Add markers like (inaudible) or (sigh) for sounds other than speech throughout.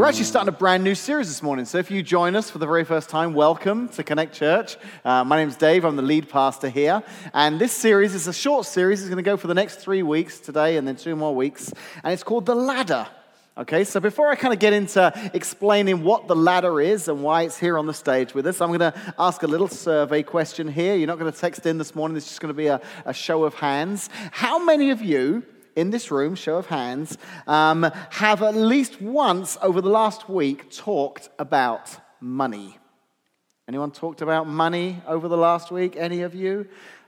We're actually starting a brand new series this morning. So if you join us for the very first time, welcome to Connect Church. Uh, my name's Dave, I'm the lead pastor here. And this series is a short series, it's going to go for the next three weeks, today and then two more weeks. And it's called The Ladder. Okay, so before I kind of get into explaining what the ladder is and why it's here on the stage with us, I'm going to ask a little survey question here. You're not going to text in this morning, it's just going to be a, a show of hands. How many of you in this room, show of hands, um, have at least once over the last week talked about money? Anyone talked about money over the last week? Any of you?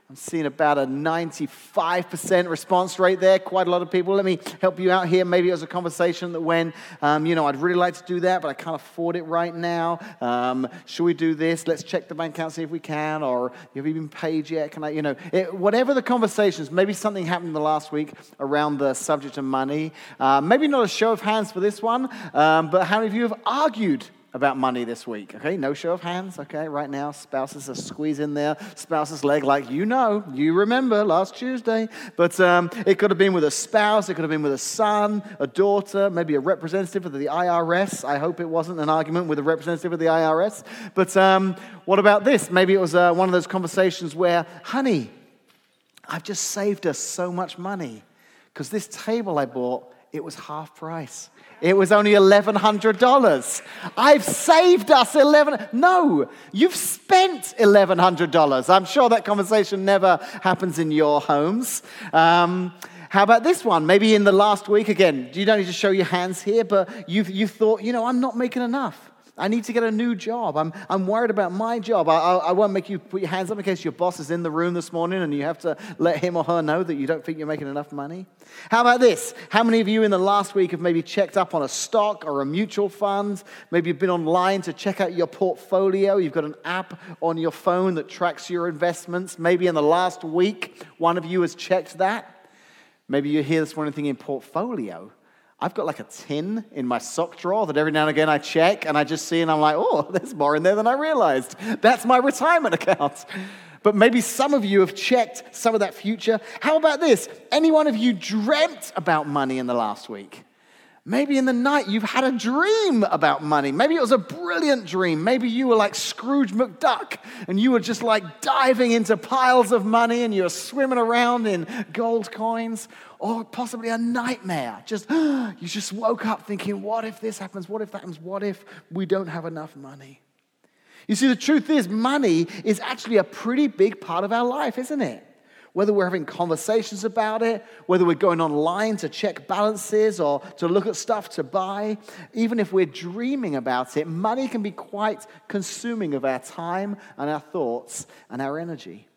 I'm seeing about a 95% response rate there. Quite a lot of people. Let me help you out here. Maybe it was a conversation that went, um, you know, I'd really like to do that, but I can't afford it right now. Um, should we do this? Let's check the bank account, see if we can. Or have you been paid yet? Can I, you know, it, whatever the conversations, maybe something happened the last week around the subject of money. Uh, maybe not a show of hands for this one, um, but how many of you have argued about money this week. Okay, no show of hands. Okay, right now, spouses are squeezing their spouse's leg like you know, you remember last Tuesday. But um, it could have been with a spouse, it could have been with a son, a daughter, maybe a representative of the IRS. I hope it wasn't an argument with a representative of the IRS. But um, what about this? Maybe it was uh, one of those conversations where, honey, I've just saved us so much money because this table I bought, it was half price. It was only $1,100. I've saved us 11 No, you've spent $1,100. I'm sure that conversation never happens in your homes. Um, how about this one? Maybe in the last week, again, you don't need to show your hands here, but you've, you've thought, you know, I'm not making enough. I need to get a new job. I'm, I'm worried about my job. I, I, I, won't make you put your hands up in case your boss is in the room this morning and you have to let him or her know that you don't think you're making enough money. How about this? How many of you in the last week have maybe checked up on a stock or a mutual fund? Maybe you've been online to check out your portfolio. You've got an app on your phone that tracks your investments. Maybe in the last week, one of you has checked that. Maybe you're here this morning thinking, portfolio? I've got like a tin in my sock drawer that every now and again I check and I just see and I'm like, oh, (laughs) there's more in there than I realized. That's my retirement account. (laughs) But maybe some of you have checked some of that future. How about this? Any one of you dreamt about money in the last week? Maybe in the night you've had a dream about money. Maybe it was a brilliant dream. Maybe you were like Scrooge McDuck and you were just like diving into piles of money and you were swimming around in gold coins. Or possibly a nightmare. Just (gasps) you just woke up thinking, what if this happens? What if that happens? What if we don't have enough money? You see, the truth is, money is actually a pretty big part of our life, isn't it? Whether we're having conversations about it, whether we're going online to check balances or to look at stuff to buy, even if we're dreaming about it, money can be quite consuming of our time and our thoughts and our energy.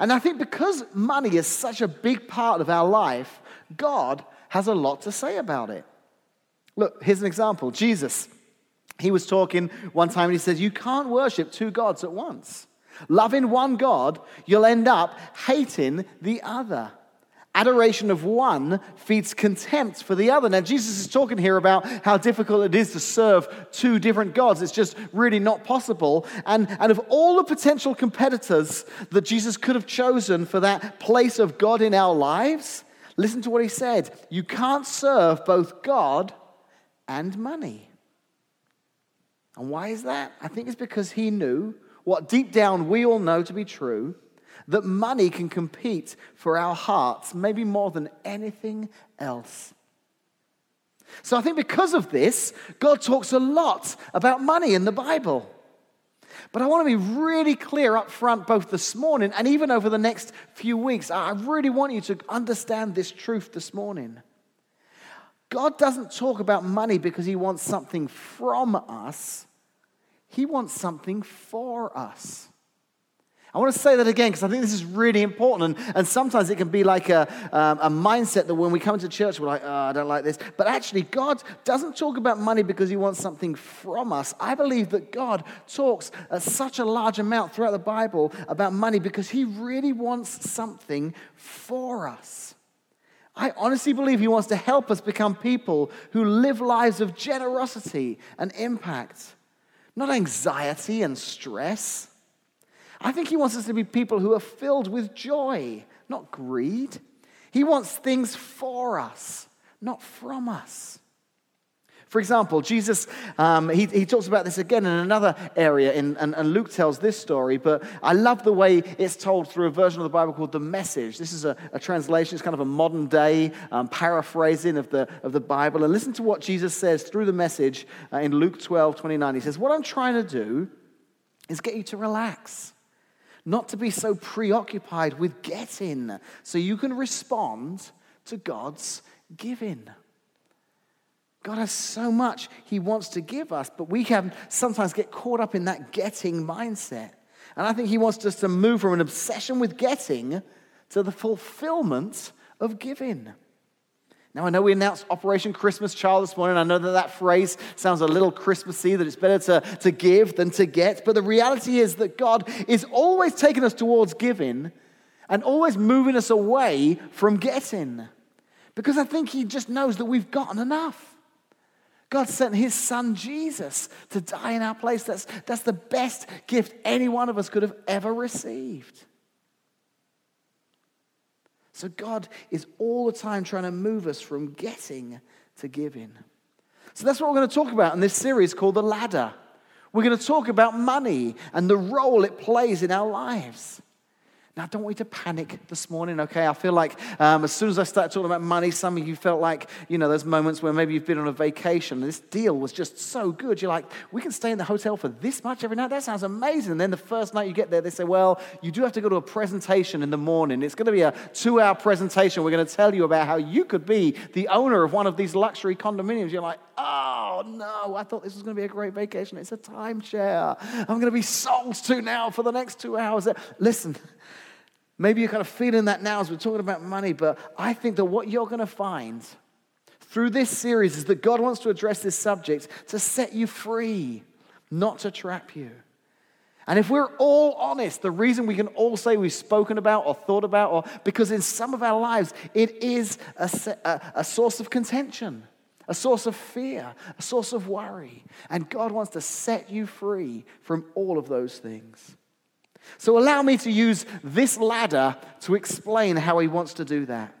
And I think because money is such a big part of our life, God has a lot to say about it. Look, here's an example Jesus. He was talking one time and he says, You can't worship two gods at once. Loving one God, you'll end up hating the other. Adoration of one feeds contempt for the other. Now, Jesus is talking here about how difficult it is to serve two different gods. It's just really not possible. And, and of all the potential competitors that Jesus could have chosen for that place of God in our lives, listen to what he said You can't serve both God and money. And why is that? I think it's because he knew what deep down we all know to be true that money can compete for our hearts, maybe more than anything else. So I think because of this, God talks a lot about money in the Bible. But I want to be really clear up front, both this morning and even over the next few weeks. I really want you to understand this truth this morning. God doesn't talk about money because he wants something from us, he wants something for us. I want to say that again because I think this is really important. And, and sometimes it can be like a, um, a mindset that when we come to church, we're like, oh, I don't like this. But actually, God doesn't talk about money because He wants something from us. I believe that God talks at such a large amount throughout the Bible about money because He really wants something for us. I honestly believe He wants to help us become people who live lives of generosity and impact not anxiety and stress. I think he wants us to be people who are filled with joy, not greed. He wants things for us, not from us. For example, Jesus, um, he, he talks about this again in another area, in, and, and, Luke tells this story, but I love the way it's told through a version of the Bible called The Message. This is a, a translation, it's kind of a modern day um, paraphrasing of the, of the Bible. And listen to what Jesus says through the message uh, in Luke 12 29. He says, What I'm trying to do is get you to relax, not to be so preoccupied with getting, so you can respond to God's giving. God has so much He wants to give us, but we can sometimes get caught up in that getting mindset. And I think He wants us to move from an obsession with getting to the fulfillment of giving. Now, I know we announced Operation Christmas Child this morning. I know that that phrase sounds a little Christmassy, that it's better to, to give than to get. But the reality is that God is always taking us towards giving and always moving us away from getting. Because I think He just knows that we've gotten enough. God sent his son Jesus to die in our place. That's, that's the best gift any one of us could have ever received. So God is all the time trying to move us from getting to giving. So that's what we're going to talk about in this series called The Ladder. We're going to talk about money and the role it plays in our lives. Now, I don't want you to panic this morning, okay? I feel like um, as soon as I start talking about money, some of you felt like, you know, those moments where maybe you've been on a vacation and this deal was just so good. You're like, we can stay in the hotel for this much every night? That sounds amazing. And then the first night you get there, they say, well, you do have to go to a presentation in the morning. It's going to be a two hour presentation. We're going to tell you about how you could be the owner of one of these luxury condominiums. You're like, oh, no, I thought this was going to be a great vacation. It's a timeshare. I'm going to be sold to now for the next two hours. Listen, Maybe you're kind of feeling that now as we're talking about money, but I think that what you're going to find through this series is that God wants to address this subject to set you free, not to trap you. And if we're all honest, the reason we can all say we've spoken about or thought about, or because in some of our lives it is a, a, a source of contention, a source of fear, a source of worry. And God wants to set you free from all of those things. So allow me to use this ladder to explain how he wants to do that.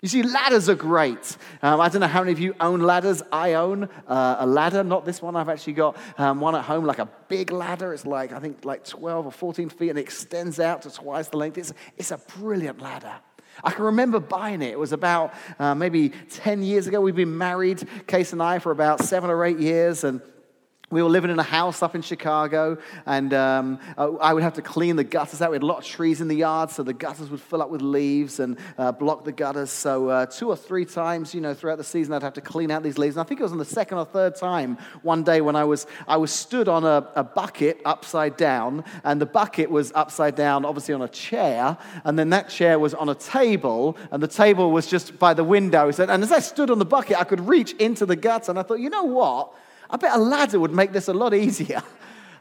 You see, ladders are great. Um, I don't know how many of you own ladders. I own uh, a ladder, not this one. I've actually got um, one at home, like a big ladder. It's like, I think, like 12 or 14 feet and it extends out to twice the length. It's, it's a brilliant ladder. I can remember buying it. It was about uh, maybe 10 years ago. We've been married, Casey and I, for about seven or eight years. And we were living in a house up in Chicago, and um, uh, I would have to clean the gutters out. We had a lot of trees in the yard, so the gutters would fill up with leaves and uh, block the gutters. So, uh, two or three times, you know, throughout the season, I'd have to clean out these leaves. And I think it was on the second or third time one day when I was, I was stood on a, a bucket upside down, and the bucket was upside down, obviously on a chair, and then that chair was on a table, and the table was just by the window. And as I stood on the bucket, I could reach into the guts, and I thought, you know what? I bet a ladder would make this a lot easier.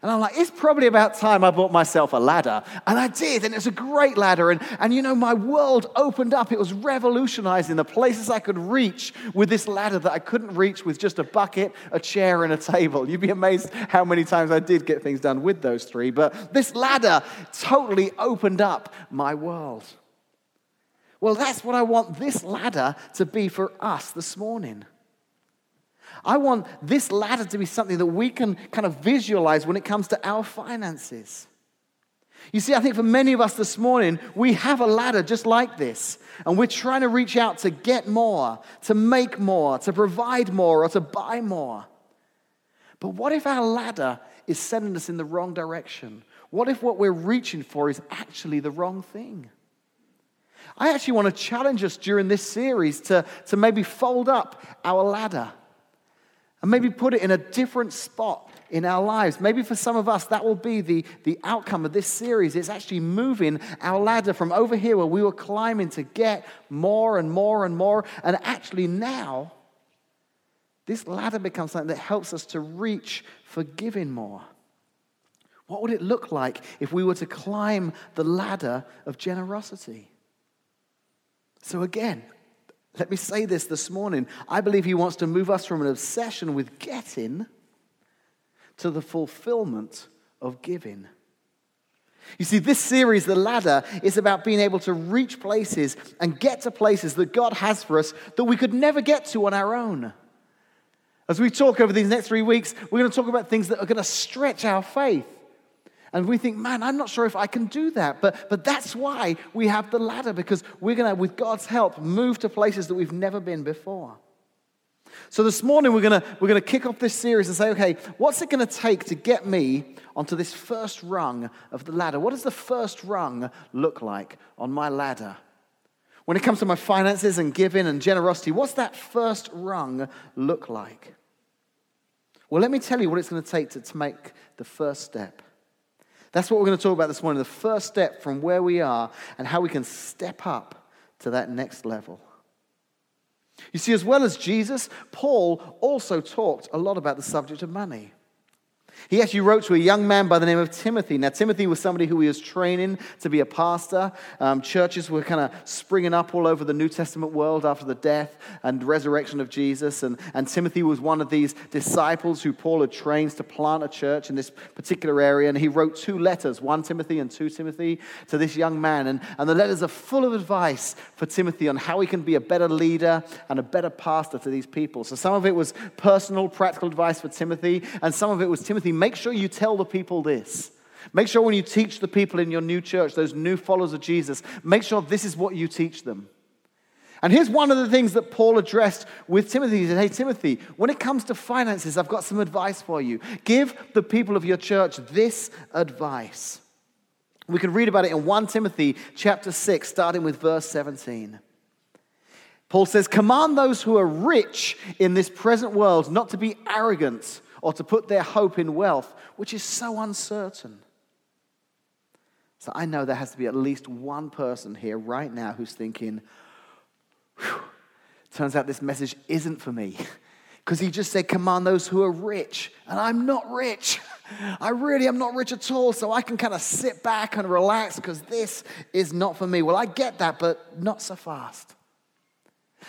And I'm like, it's probably about time I bought myself a ladder. And I did, and it's a great ladder. And, and you know, my world opened up. It was revolutionizing the places I could reach with this ladder that I couldn't reach with just a bucket, a chair, and a table. You'd be amazed how many times I did get things done with those three. But this ladder totally opened up my world. Well, that's what I want this ladder to be for us this morning. I want this ladder to be something that we can kind of visualize when it comes to our finances. You see, I think for many of us this morning, we have a ladder just like this, and we're trying to reach out to get more, to make more, to provide more, or to buy more. But what if our ladder is sending us in the wrong direction? What if what we're reaching for is actually the wrong thing? I actually want to challenge us during this series to, to maybe fold up our ladder and maybe put it in a different spot in our lives. Maybe for some of us, that will be the, the outcome of this series. It's actually moving our ladder from over here where we were climbing to get more and more and more. And actually, now, this ladder becomes something that helps us to reach for giving more. What would it look like if we were to climb the ladder of generosity? So, again, let me say this this morning. I believe he wants to move us from an obsession with getting to the fulfillment of giving. You see, this series, The Ladder, is about being able to reach places and get to places that God has for us that we could never get to on our own. As we talk over these next three weeks, we're going to talk about things that are going to stretch our faith. And we think, man, I'm not sure if I can do that. But, but that's why we have the ladder, because we're going to, with God's help, move to places that we've never been before. So this morning, we're going we're going to kick off this series and say, okay, what's it going to take to get me onto this first rung of the ladder? What does the first rung look like on my ladder? When it comes to my finances and giving and generosity, what's that first rung look like? Well, let me tell you what it's going to take to, to make the first step. That's what we're going to talk about this morning the first step from where we are and how we can step up to that next level. You see, as well as Jesus, Paul also talked a lot about the subject of money. He actually wrote to a young man by the name of Timothy. Now, Timothy was somebody who he was training to be a pastor. Um, churches were kind of springing up all over the New Testament world after the death and resurrection of Jesus. And, and Timothy was one of these disciples who Paul had trained to plant a church in this particular area. And he wrote two letters, 1 Timothy and 2 Timothy, to this young man. And, and the letters are full of advice for Timothy on how he can be a better leader and a better pastor to these people. So some of it was personal, practical advice for Timothy, and some of it was Timothy make sure you tell the people this. Make sure when you teach the people in your new church, those new followers of Jesus, make sure this is what you teach them. And here's one of the things that Paul addressed with Timothy. He said, Hey, Timothy, when it comes to finances, I've got some advice for you. Give the people of your church this advice. We can read about it in 1 Timothy chapter 6, starting with verse 17. Paul says, Command those who are rich in this present world not to be arrogant or to put their hope in wealth, which is so uncertain. So I know there has to be at least one person here right now who's thinking, turns out this message isn't for me. (laughs) Because he just said, command those who are rich. And I'm not rich. (laughs) I really am not rich at all. So I can kind of sit back and relax because this is not for me. Well, I get that, but not so fast.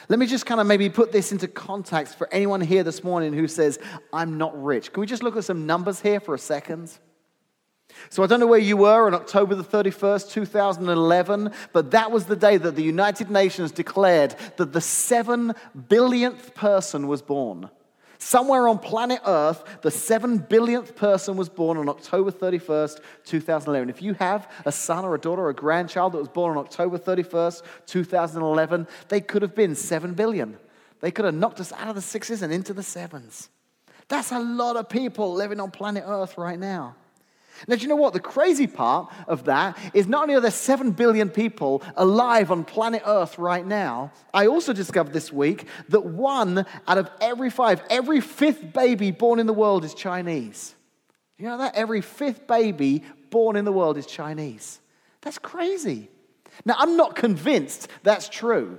Let me just kind of maybe put this into context for anyone here this morning who says, I'm not rich. Can we just look at some numbers here for a second? So I don't know where you were on October the 31st, 2011, but that was the day that the United Nations declared that the seven billionth person was born. Somewhere on planet Earth, the seven billionth person was born on October 31st, 2011. If you have a son or a daughter or a grandchild that was born on October 31st, 2011, they could have been seven billion. They could have knocked us out of the sixes and into the sevens. That's a lot of people living on planet Earth right now. Now, do you know what? The crazy part of that is not only are there 7 billion people alive on planet Earth right now, I also discovered this week that one out of every five, every fifth baby born in the world is Chinese. You know that? Every fifth baby born in the world is Chinese. That's crazy. Now, I'm not convinced that's true.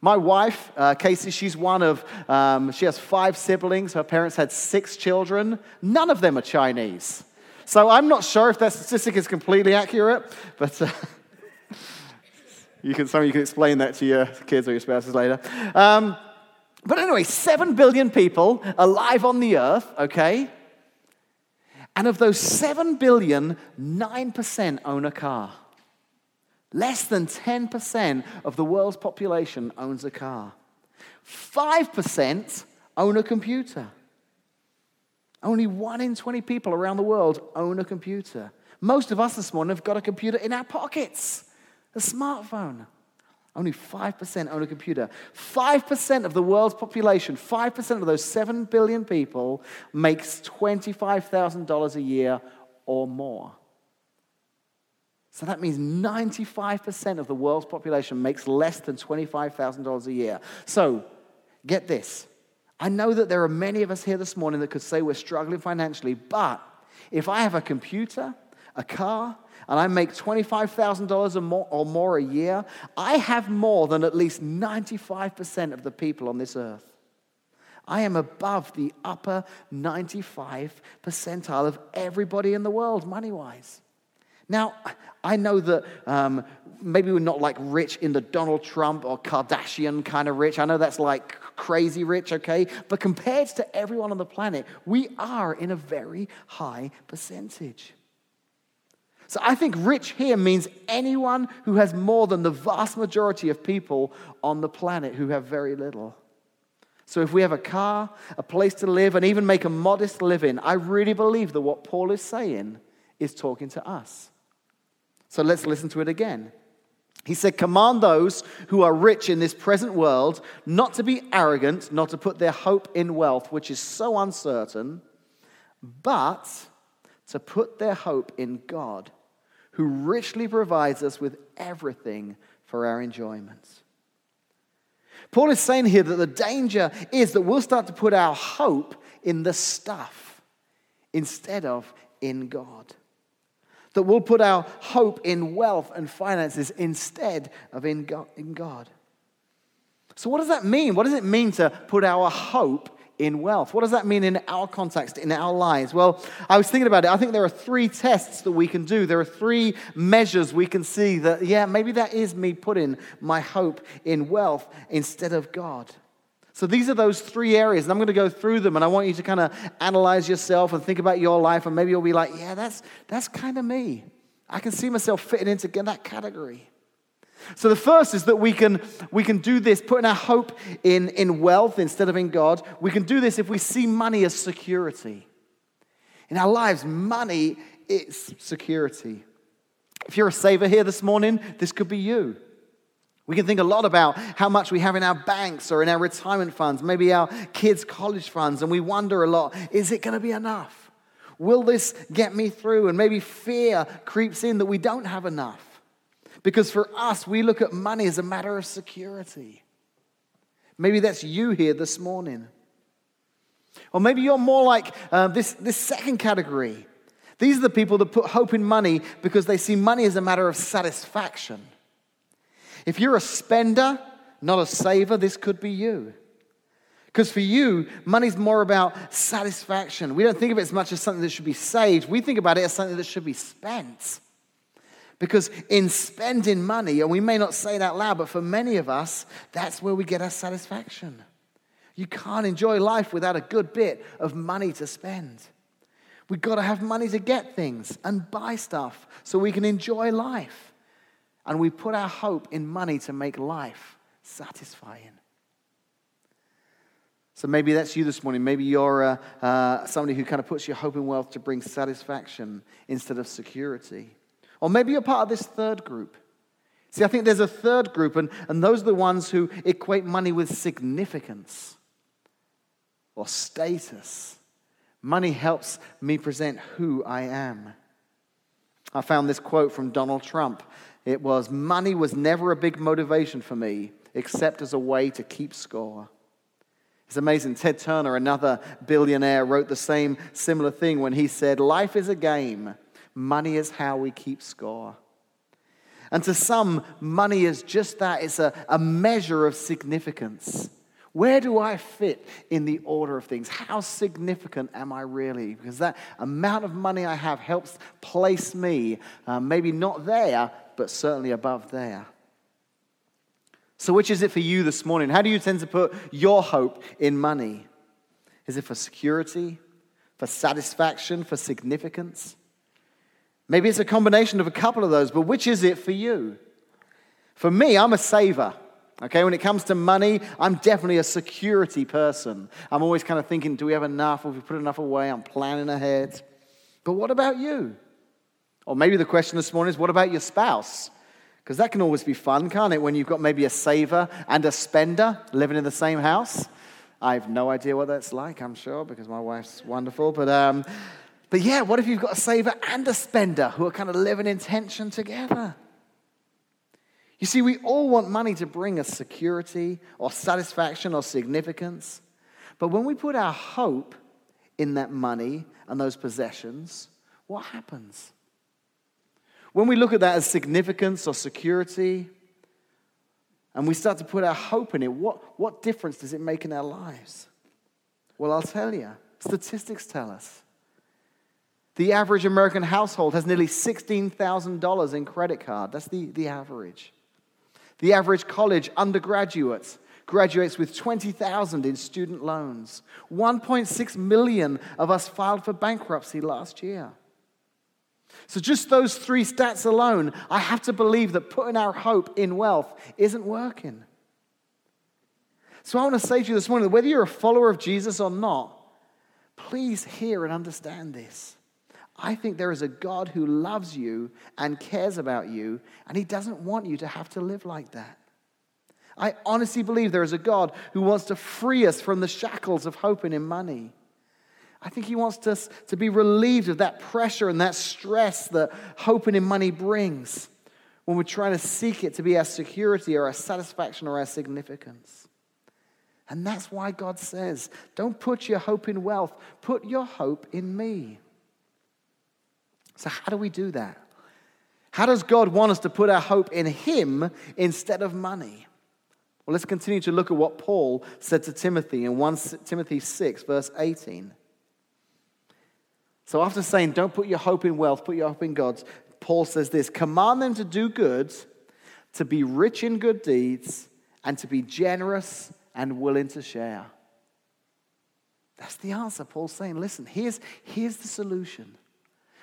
My wife, uh, Casey, she's one of, um, she has five siblings. Her parents had six children. None of them are Chinese. So I'm not sure if that statistic is completely accurate, but uh, (laughs) you can, some you can explain that to your kids or your spouses later. Um, but anyway, 7 billion people alive on the earth, okay? And of those 7 billion, 9% own a car. Less than 10% of the world's population owns a car. 5% own a computer. Only one in 20 people around the world own a computer. Most of us this morning have got a computer in our pockets, a smartphone. Only 5% own a computer. 5% of the world's population, 5% of those 7 billion people, makes $25,000 a year or more. So that means 95% of the world's population makes less than $25,000 a year. So get this I know that there are many of us here this morning that could say we're struggling financially, but if I have a computer, a car, and I make $25,000 or more, or more a year, I have more than at least 95% of the people on this earth. I am above the upper 95 percentile of everybody in the world, money wise. Now, I know that um, maybe we're not like rich in the Donald Trump or Kardashian kind of rich. I know that's like crazy rich, okay? But compared to everyone on the planet, we are in a very high percentage. So I think rich here means anyone who has more than the vast majority of people on the planet who have very little. So if we have a car, a place to live, and even make a modest living, I really believe that what Paul is saying is talking to us. So let's listen to it again. He said, Command those who are rich in this present world not to be arrogant, not to put their hope in wealth, which is so uncertain, but to put their hope in God, who richly provides us with everything for our enjoyment. Paul is saying here that the danger is that we'll start to put our hope in the stuff instead of in God. That we'll put our hope in wealth and finances instead of in God. So, what does that mean? What does it mean to put our hope in wealth. What does that mean in our context, in our lives? Well, I was thinking about it. I think there are three tests that we can do. There are three measures we can see that, yeah, maybe that is me putting my hope in wealth instead of God. So these are those three areas, and I'm going to go through them, and I want you to kind of analyze yourself and think about your life, and maybe you'll be like, yeah, that's, that's kind of me. I can see myself fitting into that category. So the first is that we can, we can do this, putting our hope in, in wealth instead of in God. We can do this if we see money as security. In our lives, money is security. If you're a saver here this morning, this could be you. We can think a lot about how much we have in our banks or in our retirement funds, maybe our kids' college funds, and we wonder a lot is it going to be enough? Will this get me through? And maybe fear creeps in that we don't have enough. Because for us, we look at money as a matter of security. Maybe that's you here this morning. Or maybe you're more like uh, this, this second category. These are the people that put hope in money because they see money as a matter of satisfaction. If you're a spender, not a saver, this could be you. Because for you, money's more about satisfaction. We don't think of it as much as something that should be saved, we think about it as something that should be spent. Because in spending money, and we may not say it out loud, but for many of us, that's where we get our satisfaction. You can't enjoy life without a good bit of money to spend. We've got to have money to get things and buy stuff so we can enjoy life. And we put our hope in money to make life satisfying. So maybe that's you this morning. Maybe you're uh, uh, somebody who kind of puts your hope in wealth to bring satisfaction instead of security. Or maybe you're part of this third group. See, I think there's a third group, and, and those are the ones who equate money with significance or status. Money helps me present who I am. I found this quote from Donald Trump. It was Money was never a big motivation for me, except as a way to keep score. It's amazing. Ted Turner, another billionaire, wrote the same similar thing when he said, Life is a game Money is how we keep score. And to some, money is just that it's a, a measure of significance. Where do I fit in the order of things? How significant am I really? Because that amount of money I have helps place me, uh, maybe not there, but certainly above there. So, which is it for you this morning? How do you tend to put your hope in money? Is it for security, for satisfaction, for significance? Maybe it's a combination of a couple of those, but which is it for you? For me, I'm a saver. Okay, when it comes to money, I'm definitely a security person. I'm always kind of thinking, do we have enough? Have we put enough away? I'm planning ahead. But what about you? Or maybe the question this morning is, what about your spouse? Because that can always be fun, can't it? When you've got maybe a saver and a spender living in the same house. I have no idea what that's like, I'm sure, because my wife's wonderful. But um, but yeah, what if you've got a saver and a spender who are kind of living in tension together? You see, we all want money to bring us security or satisfaction or significance. But when we put our hope in that money and those possessions, what happens? When we look at that as significance or security, and we start to put our hope in it, what, what difference does it make in our lives? Well, I'll tell you. Statistics tell us the average American household has nearly $16,000 in credit card. That's the, the average. The average college undergraduate graduates with 20,000 in student loans. 1.6 million of us filed for bankruptcy last year. So, just those three stats alone, I have to believe that putting our hope in wealth isn't working. So I want to say to you this morning whether you're a follower of Jesus or not, please hear and understand this. I think there is a God who loves you and cares about you, and He doesn't want you to have to live like that. I honestly believe there is a God who wants to free us from the shackles of hoping in money. I think He wants us to be relieved of that pressure and that stress that hoping in money brings when we're trying to seek it to be our security or our satisfaction or our significance. And that's why God says, don't put your hope in wealth, put your hope in me. So, how do we do that? How does God want us to put our hope in Him instead of money? Well, let's continue to look at what Paul said to Timothy in 1 Timothy 6, verse 18. So, after saying, Don't put your hope in wealth, put your hope in God, Paul says this Command them to do good, to be rich in good deeds, and to be generous and willing to share. That's the answer. Paul's saying, Listen, here's, here's the solution.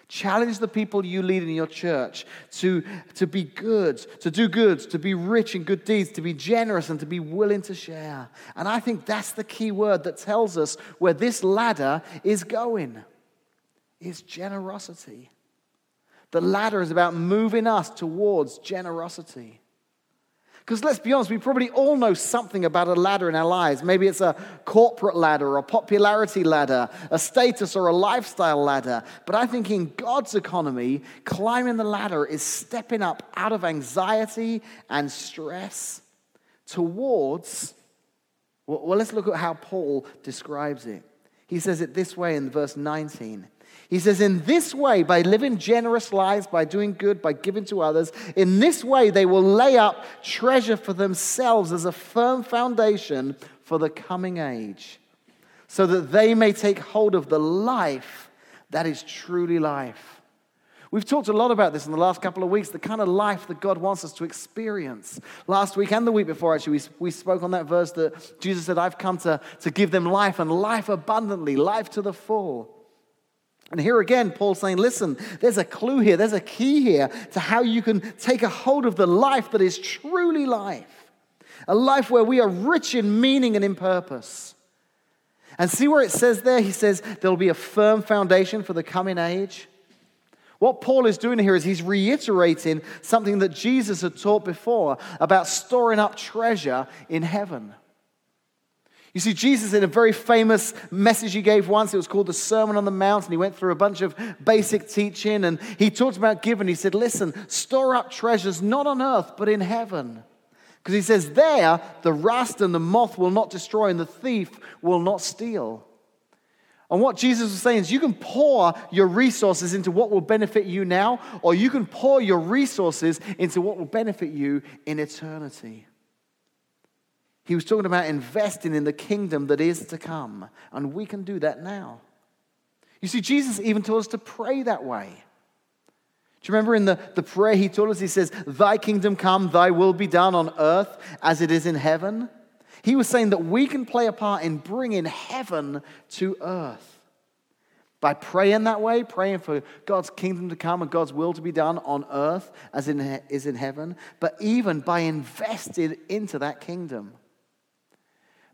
Challenge the people you lead in your church to, to be good, to do good, to be rich in good deeds, to be generous, and to be willing to share. And I think that's the key word that tells us where this ladder is going is generosity. The ladder is about moving us towards generosity. Because let's be honest, we probably all know something about a ladder in our lives. Maybe it's a corporate ladder, or a popularity ladder, a status or a lifestyle ladder. But I think in God's economy, climbing the ladder is stepping up out of anxiety and stress towards, well, let's look at how Paul describes it. He says it this way in verse 19. He says, In this way, by living generous lives, by doing good, by giving to others, in this way they will lay up treasure for themselves as a firm foundation for the coming age, so that they may take hold of the life that is truly life. We've talked a lot about this in the last couple of weeks, the kind of life that God wants us to experience. Last week and the week before, actually, we, we spoke on that verse that Jesus said, I've come to, to give them life and life abundantly, life to the full. And here again, Paul's saying, listen, there's a clue here, there's a key here to how you can take a hold of the life that is truly life. A life where we are rich in meaning and in purpose. And see where it says there? He says there'll be a firm foundation for the coming age. What Paul is doing here is he's reiterating something that Jesus had taught before about storing up treasure in heaven. You see, Jesus, in a very famous message he gave once, it was called the Sermon on the Mount, and he went through a bunch of basic teaching, and he talked about giving. He said, Listen, store up treasures not on earth, but in heaven. Because he says, There, the rust and the moth will not destroy, and the thief will not steal. And what Jesus was saying is, you can pour your resources into what will benefit you now, or you can pour your resources into what will benefit you in eternity. He was talking about investing in the kingdom that is to come. And we can do that now. You see, Jesus even told us to pray that way. Do you remember in the, the prayer he told us, he says, Thy kingdom come, thy will be done on earth as it is in heaven? He was saying that we can play a part in bringing heaven to earth. By praying that way, praying for God's kingdom to come and God's will to be done on earth as in, is in heaven, but even by investing into that kingdom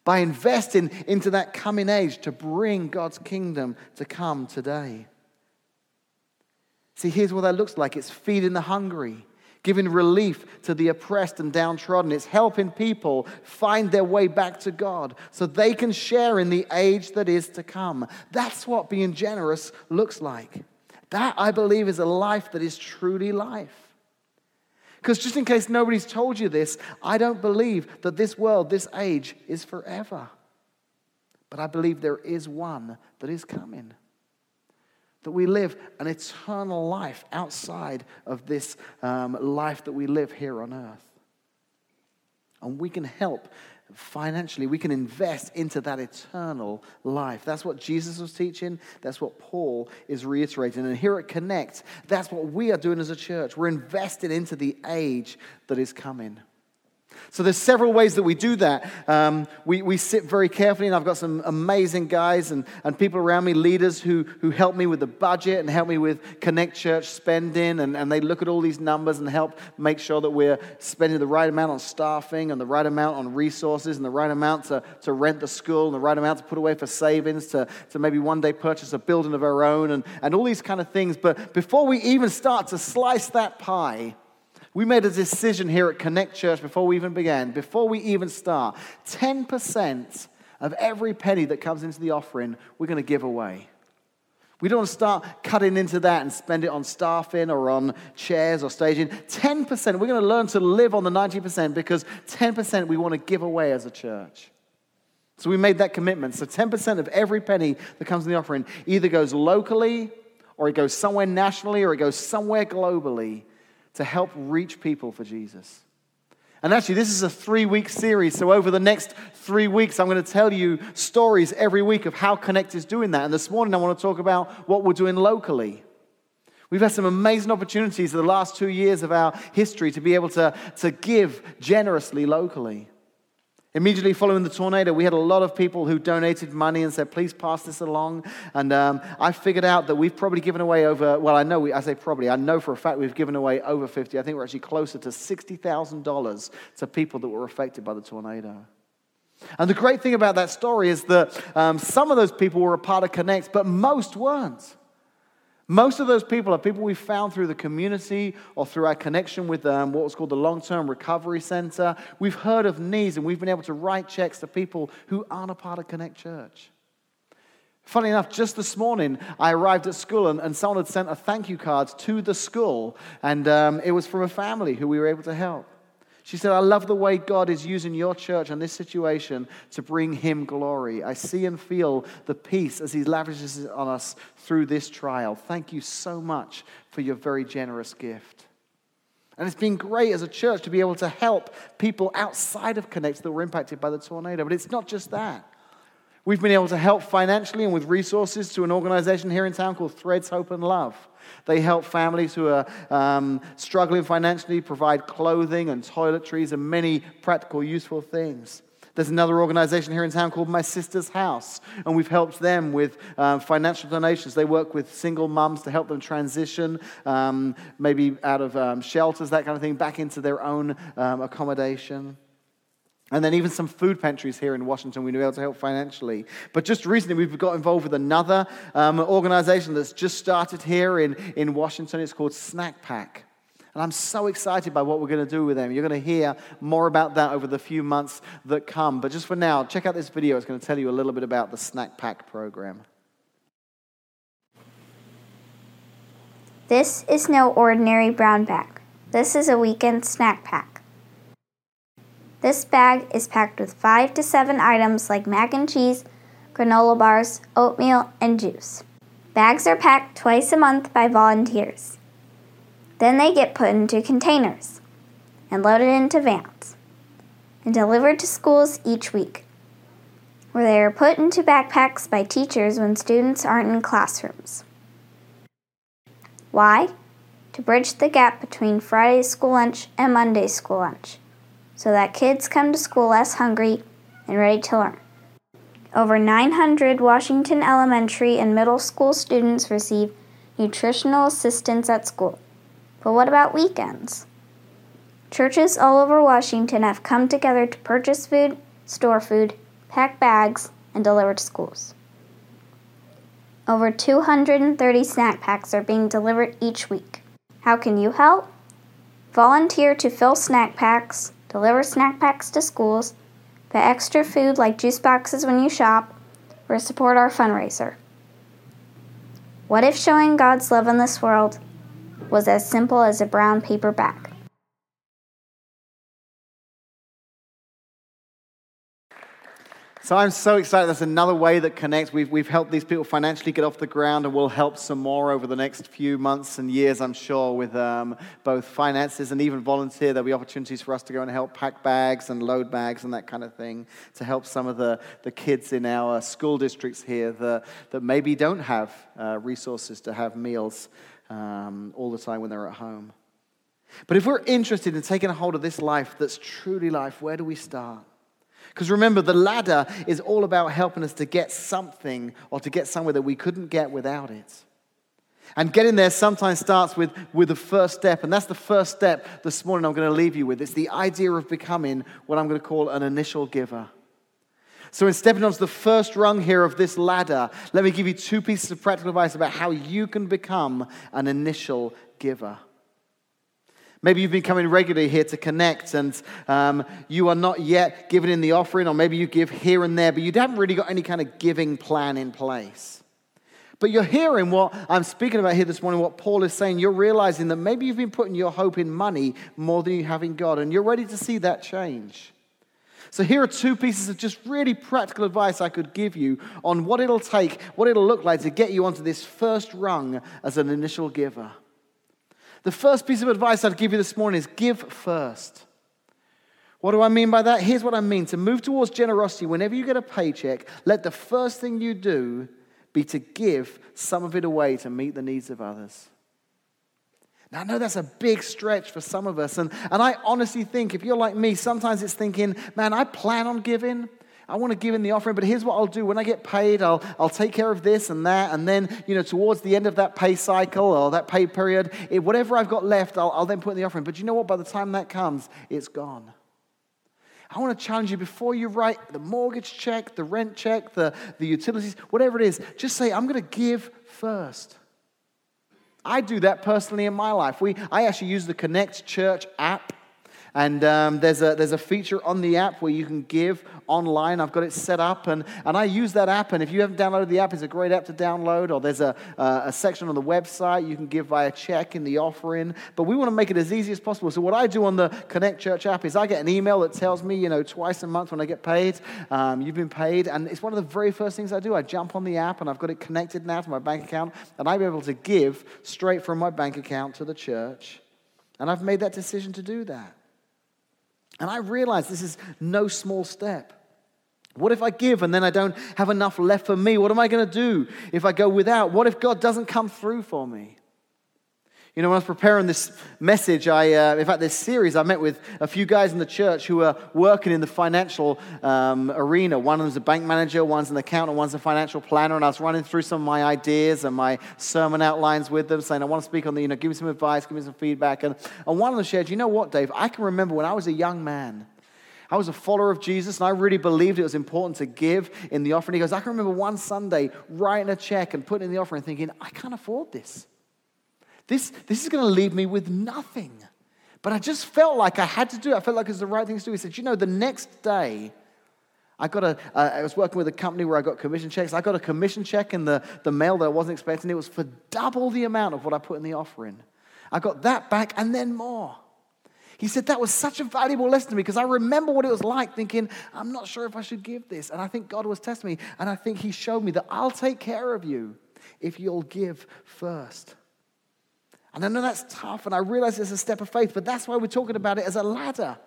by investing into that coming age to bring God's kingdom to come today. See, here's what that looks like it's feeding the hungry, giving relief to the oppressed and downtrodden. It's helping people find their way back to God so they can share in the age that is to come. That's what being generous looks like. That, I believe, is a life that is truly life. Because just in case nobody's told you this, I don't believe that this world, this age, is forever. But I believe there is one that is coming. That we live an eternal life outside of this um, life that we live here on earth. And we can help financially, we can invest into that eternal life. That's what Jesus was teaching. That's what Paul is reiterating. And here at Connect, that's what we are doing as a church. We're investing into the age that is coming. So there's several ways that we do that. Um, we, we sit very carefully, and I've got some amazing guys and, and people around me, leaders who, who help me with the budget and help me with Connect Church spending, and, and they look at all these numbers and help make sure that we're spending the right amount on staffing and the right amount on resources and the right amount to, to rent the school and the right amount to put away for savings to, to maybe one day purchase a building of our own and, and all these kind of things. But before we even start to slice that pie, we made a decision here at Connect Church before we even began, before we even start 10% of every penny that comes into the offering, we're going to give away. We don't want to start cutting into that and spend it on staffing or on chairs or staging. 10%, we're going to learn to live on the 90% because 10% we want to give away as a church. So we made that commitment. So 10% of every penny that comes in the offering either goes locally or it goes somewhere nationally or it goes somewhere globally to help reach people for Jesus. And actually, this is a three week series. So, over the next three weeks, I'm going to tell you stories every week of how Connect is doing that. And this morning, I want to talk about what we're doing locally. We've had some amazing opportunities in the last two years of our history to be able to, to give generously locally. Immediately following the tornado, we had a lot of people who donated money and said, please pass this along. And um, I figured out that we've probably given away over, well, I know, we, I say probably, I know for a fact we've given away over 50. I think we're actually closer to $60,000 to people that were affected by the tornado. And the great thing about that story is that um, some of those people were a part of Connect, but most weren't. Most of those people are people we found through the community or through our connection with um, what was called the Long Term Recovery Center. We've heard of needs and we've been able to write checks to people who aren't a part of Connect Church. Funny enough, just this morning, I arrived at school and, and someone had sent a thank you card to the school, and um, it was from a family who we were able to help. She said, I love the way God is using your church and this situation to bring him glory. I see and feel the peace as he lavishes it on us through this trial. Thank you so much for your very generous gift. And it's been great as a church to be able to help people outside of Connect that were impacted by the tornado. But it's not just that. We've been able to help financially and with resources to an organization here in town called Threads Hope and Love. They help families who are um, struggling financially, provide clothing and toiletries and many practical, useful things. There's another organization here in town called My Sister's House, and we've helped them with uh, financial donations. They work with single mums to help them transition, um, maybe out of um, shelters, that kind of thing, back into their own um, accommodation. And then even some food pantries here in Washington, we were able to help financially. But just recently, we've got involved with another um, organization that's just started here in, in Washington. It's called Snack Pack. And I'm so excited by what we're going to do with them. You're going to hear more about that over the few months that come. But just for now, check out this video. It's going to tell you a little bit about the Snack Pack program. This is no ordinary brown bag. This is a weekend snack pack. This bag is packed with five to seven items like mac and cheese, granola bars, oatmeal, and juice. Bags are packed twice a month by volunteers. Then they get put into containers and loaded into vans and delivered to schools each week, where they are put into backpacks by teachers when students aren't in classrooms. Why? To bridge the gap between Friday's school lunch and Monday's school lunch so that kids come to school less hungry and ready to learn. Over 900 Washington elementary and middle school students receive nutritional assistance at school. But what about weekends? Churches all over Washington have come together to purchase food, store food, pack bags, and deliver to schools. Over 230 snack packs are being delivered each week. How can you help? Volunteer to fill snack packs, deliver snack packs to schools, buy extra food like juice boxes when you shop, or support our fundraiser. What if showing God's love in this world was as simple as a brown paper bag? So I'm so excited. That's another way that connects. We've, we've helped these people financially get off the ground, and we'll help some more over the next few months and years, I'm sure, with um, both finances and even volunteer. There'll be opportunities for us to go and help pack bags and load bags and that kind of thing to help some of the, the kids in our school districts here that, that maybe don't have uh, resources to have meals um, all the time when they're at home. But if we're interested in taking a hold of this life that's truly life, where do we start? Because remember, the ladder is all about helping us to get something or to get somewhere that we couldn't get without it. And getting there sometimes starts with, with the first step. And that's the first step this morning I'm going to leave you with. It's the idea of becoming what I'm going to call an initial giver. So, in stepping onto the first rung here of this ladder, let me give you two pieces of practical advice about how you can become an initial giver. Maybe you've been coming regularly here to connect and um, you are not yet giving in the offering, or maybe you give here and there, but you haven't really got any kind of giving plan in place. But you're hearing what I'm speaking about here this morning, what Paul is saying. You're realizing that maybe you've been putting your hope in money more than you have in God, and you're ready to see that change. So, here are two pieces of just really practical advice I could give you on what it'll take, what it'll look like to get you onto this first rung as an initial giver. The first piece of advice I'd give you this morning is give first. What do I mean by that? Here's what I mean to move towards generosity, whenever you get a paycheck, let the first thing you do be to give some of it away to meet the needs of others. Now, I know that's a big stretch for some of us, and, and I honestly think if you're like me, sometimes it's thinking, man, I plan on giving. I want to give in the offering, but here's what I'll do. When I get paid, I'll, I'll take care of this and that. And then, you know, towards the end of that pay cycle or that pay period, it, whatever I've got left, I'll, I'll then put in the offering. But you know what? By the time that comes, it's gone. I want to challenge you before you write the mortgage check, the rent check, the, the utilities, whatever it is, just say, I'm going to give first. I do that personally in my life. We, I actually use the Connect Church app. And um, there's, a, there's a feature on the app where you can give online. I've got it set up, and, and I use that app. And if you haven't downloaded the app, it's a great app to download. Or there's a, uh, a section on the website you can give via check in the offering. But we want to make it as easy as possible. So what I do on the Connect Church app is I get an email that tells me, you know, twice a month when I get paid, um, you've been paid. And it's one of the very first things I do. I jump on the app, and I've got it connected now to my bank account, and I'm able to give straight from my bank account to the church. And I've made that decision to do that. And I realize this is no small step. What if I give and then I don't have enough left for me? What am I going to do if I go without? What if God doesn't come through for me? You know, when I was preparing this message, I, uh, in fact, this series, I met with a few guys in the church who are working in the financial um, arena. One of them's a bank manager, one's an accountant, one's a financial planner. And I was running through some of my ideas and my sermon outlines with them, saying, I want to speak on the, you know, give me some advice, give me some feedback. And, and one of them shared, you know what, Dave? I can remember when I was a young man. I was a follower of Jesus and I really believed it was important to give in the offering. He goes, I can remember one Sunday writing a check and putting in the offering thinking, I can't afford this. This, this is going to leave me with nothing. But I just felt like I had to do it. I felt like it was the right thing to do. He said, You know, the next day, I got a, uh, I was working with a company where I got commission checks. I got a commission check in the, the mail that I wasn't expecting. It was for double the amount of what I put in the offering. I got that back and then more. He said that was such a valuable lesson to me because I remember what it was like thinking, I'm not sure if I should give this. And I think God was testing me. And I think He showed me that I'll take care of you if you'll give first. And I know that's tough, and I realize it's a step of faith, but that's why we're talking about it as a ladder.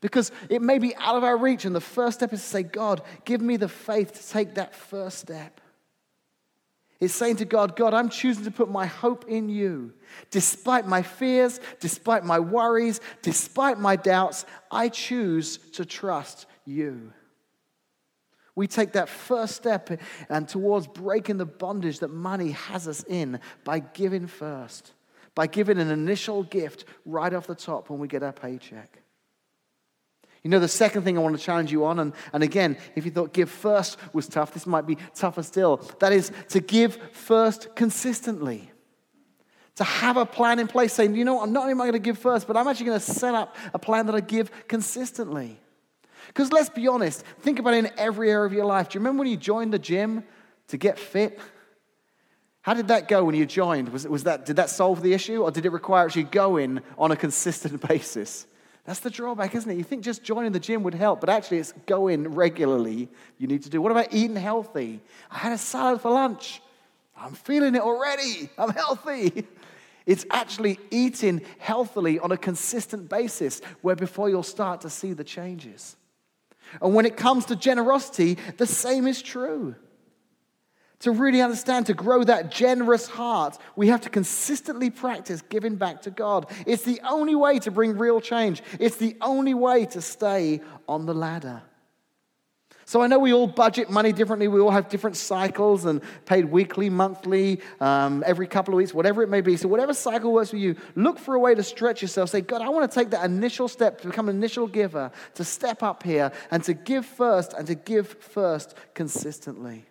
Because it may be out of our reach, and the first step is to say, God, give me the faith to take that first step. It's saying to God, God, I'm choosing to put my hope in you. Despite my fears, despite my worries, despite my doubts, I choose to trust you. We take that first step and towards breaking the bondage that money has us in by giving first, by giving an initial gift right off the top when we get our paycheck. You know, the second thing I want to challenge you on, and, and again, if you thought give first was tough, this might be tougher still. That is to give first consistently. To have a plan in place saying, you know, I'm not only am I going to give first, but I'm actually going to set up a plan that I give consistently. Because let's be honest, think about it in every area of your life. Do you remember when you joined the gym to get fit? How did that go when you joined? Was, was that, did that solve the issue or did it require actually going on a consistent (laughs) basis? That's the drawback, isn't it? You think just joining the gym would help, but actually it's going regularly you need to do. What about eating healthy? I had a salad for lunch. I'm feeling it already. I'm healthy. (laughs) It's actually eating healthily on a consistent basis where before you'll start to see the changes. And when it comes to generosity, the same is true. To really understand, to grow that generous heart, we have to consistently practice giving back to God. It's the only way to bring real change. It's the only way to stay on the ladder. So I know we all budget money differently. We all have different cycles and paid weekly, monthly, um, every couple of weeks, whatever it may be. So whatever cycle works for you, look for a way to stretch yourself. Say, God, I want to take that initial step to become an initial giver, to step up here and to give first and to give first consistently.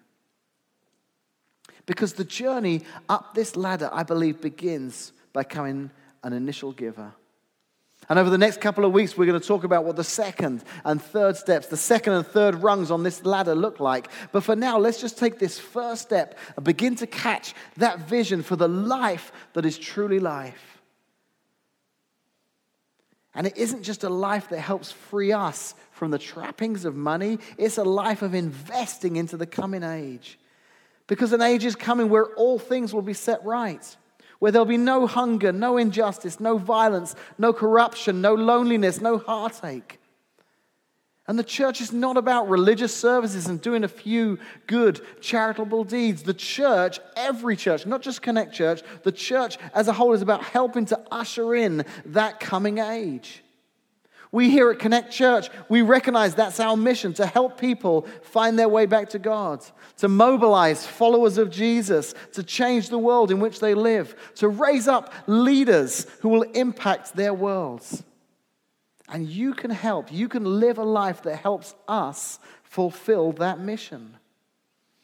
Because the journey up this ladder, I believe, begins by becoming an initial giver. And over the next couple of weeks, we're going to talk about what the second and third steps, the second and third rungs on this ladder look like. But for now, let's just take this first step and begin to catch that vision for the life that is truly life. And it isn't just a life that helps free us from the trappings of money, it's a life of investing into the coming age. Because an age is coming where all things will be set right where there'll be no hunger, no injustice, no violence, no corruption, no loneliness, no heartache. And the church is not about religious services and doing a few good charitable deeds. The church, every church, not just Connect Church, the church as a whole is about helping to usher in that coming age. We here at Connect Church, we recognize that's our mission to help people find their way back to God, to mobilize followers of Jesus, to change the world in which they live, to raise up leaders who will impact their worlds. And you can help, you can live a life that helps us fulfill that mission.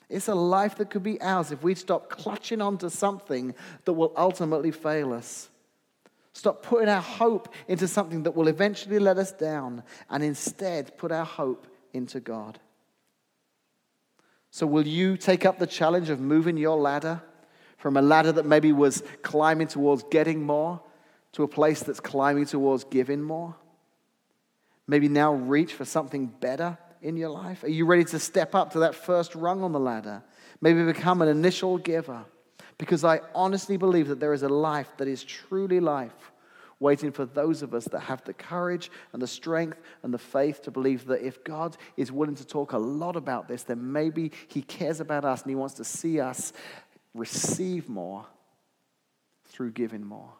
It's a life that could be ours if we stop clutching onto something that will ultimately fail us. Stop putting our hope into something that will eventually let us down and instead put our hope into God. So, will you take up the challenge of moving your ladder from a ladder that maybe was climbing towards getting more to a place that's climbing towards giving more? Maybe now reach for something better in your life? Are you ready to step up to that first rung on the ladder? Maybe become an initial giver because I honestly believe that there is a life that is truly life waiting for those of us that have the courage and the strength and the faith to believe that if God is willing to talk a lot about this, then maybe He cares about us and He wants to see us receive more through giving more.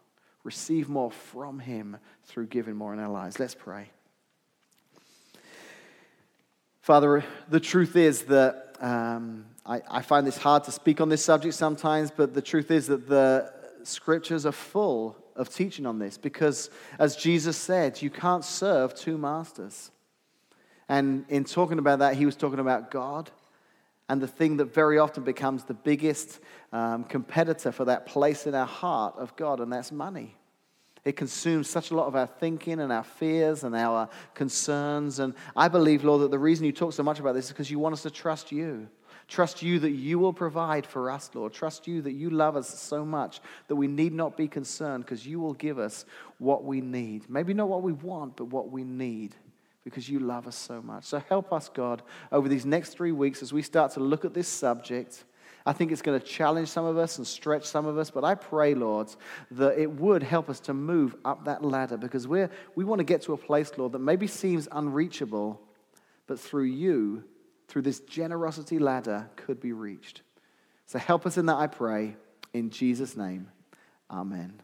Receive more from Him through giving more in our lives. Let's pray. Father, the truth is that um, I, I find this hard to speak on this subject sometimes, but the truth is that the scriptures are full of teaching on this because, as Jesus said, you can't serve two masters. And in talking about that, he was talking about God and the thing that very often becomes the biggest um, competitor for that place in our heart of God, and that's money. It consumes such a lot of our thinking and our fears and our concerns. And I believe, Lord, that the reason you talk so much about this is because you want us to trust you. Trust you that you will provide for us, Lord. Trust you that you love us so much that we need not be concerned because you will give us what we need. Maybe not what we want, but what we need because you love us so much. So help us, God, over these next three weeks as we start to look at this subject. I think it's going to challenge some of us and stretch some of us, but I pray, Lord, that it would help us to move up that ladder because we're, we want to get to a place, Lord, that maybe seems unreachable, but through you, through this generosity ladder could be reached. So help us in that, I pray. In Jesus' name, amen.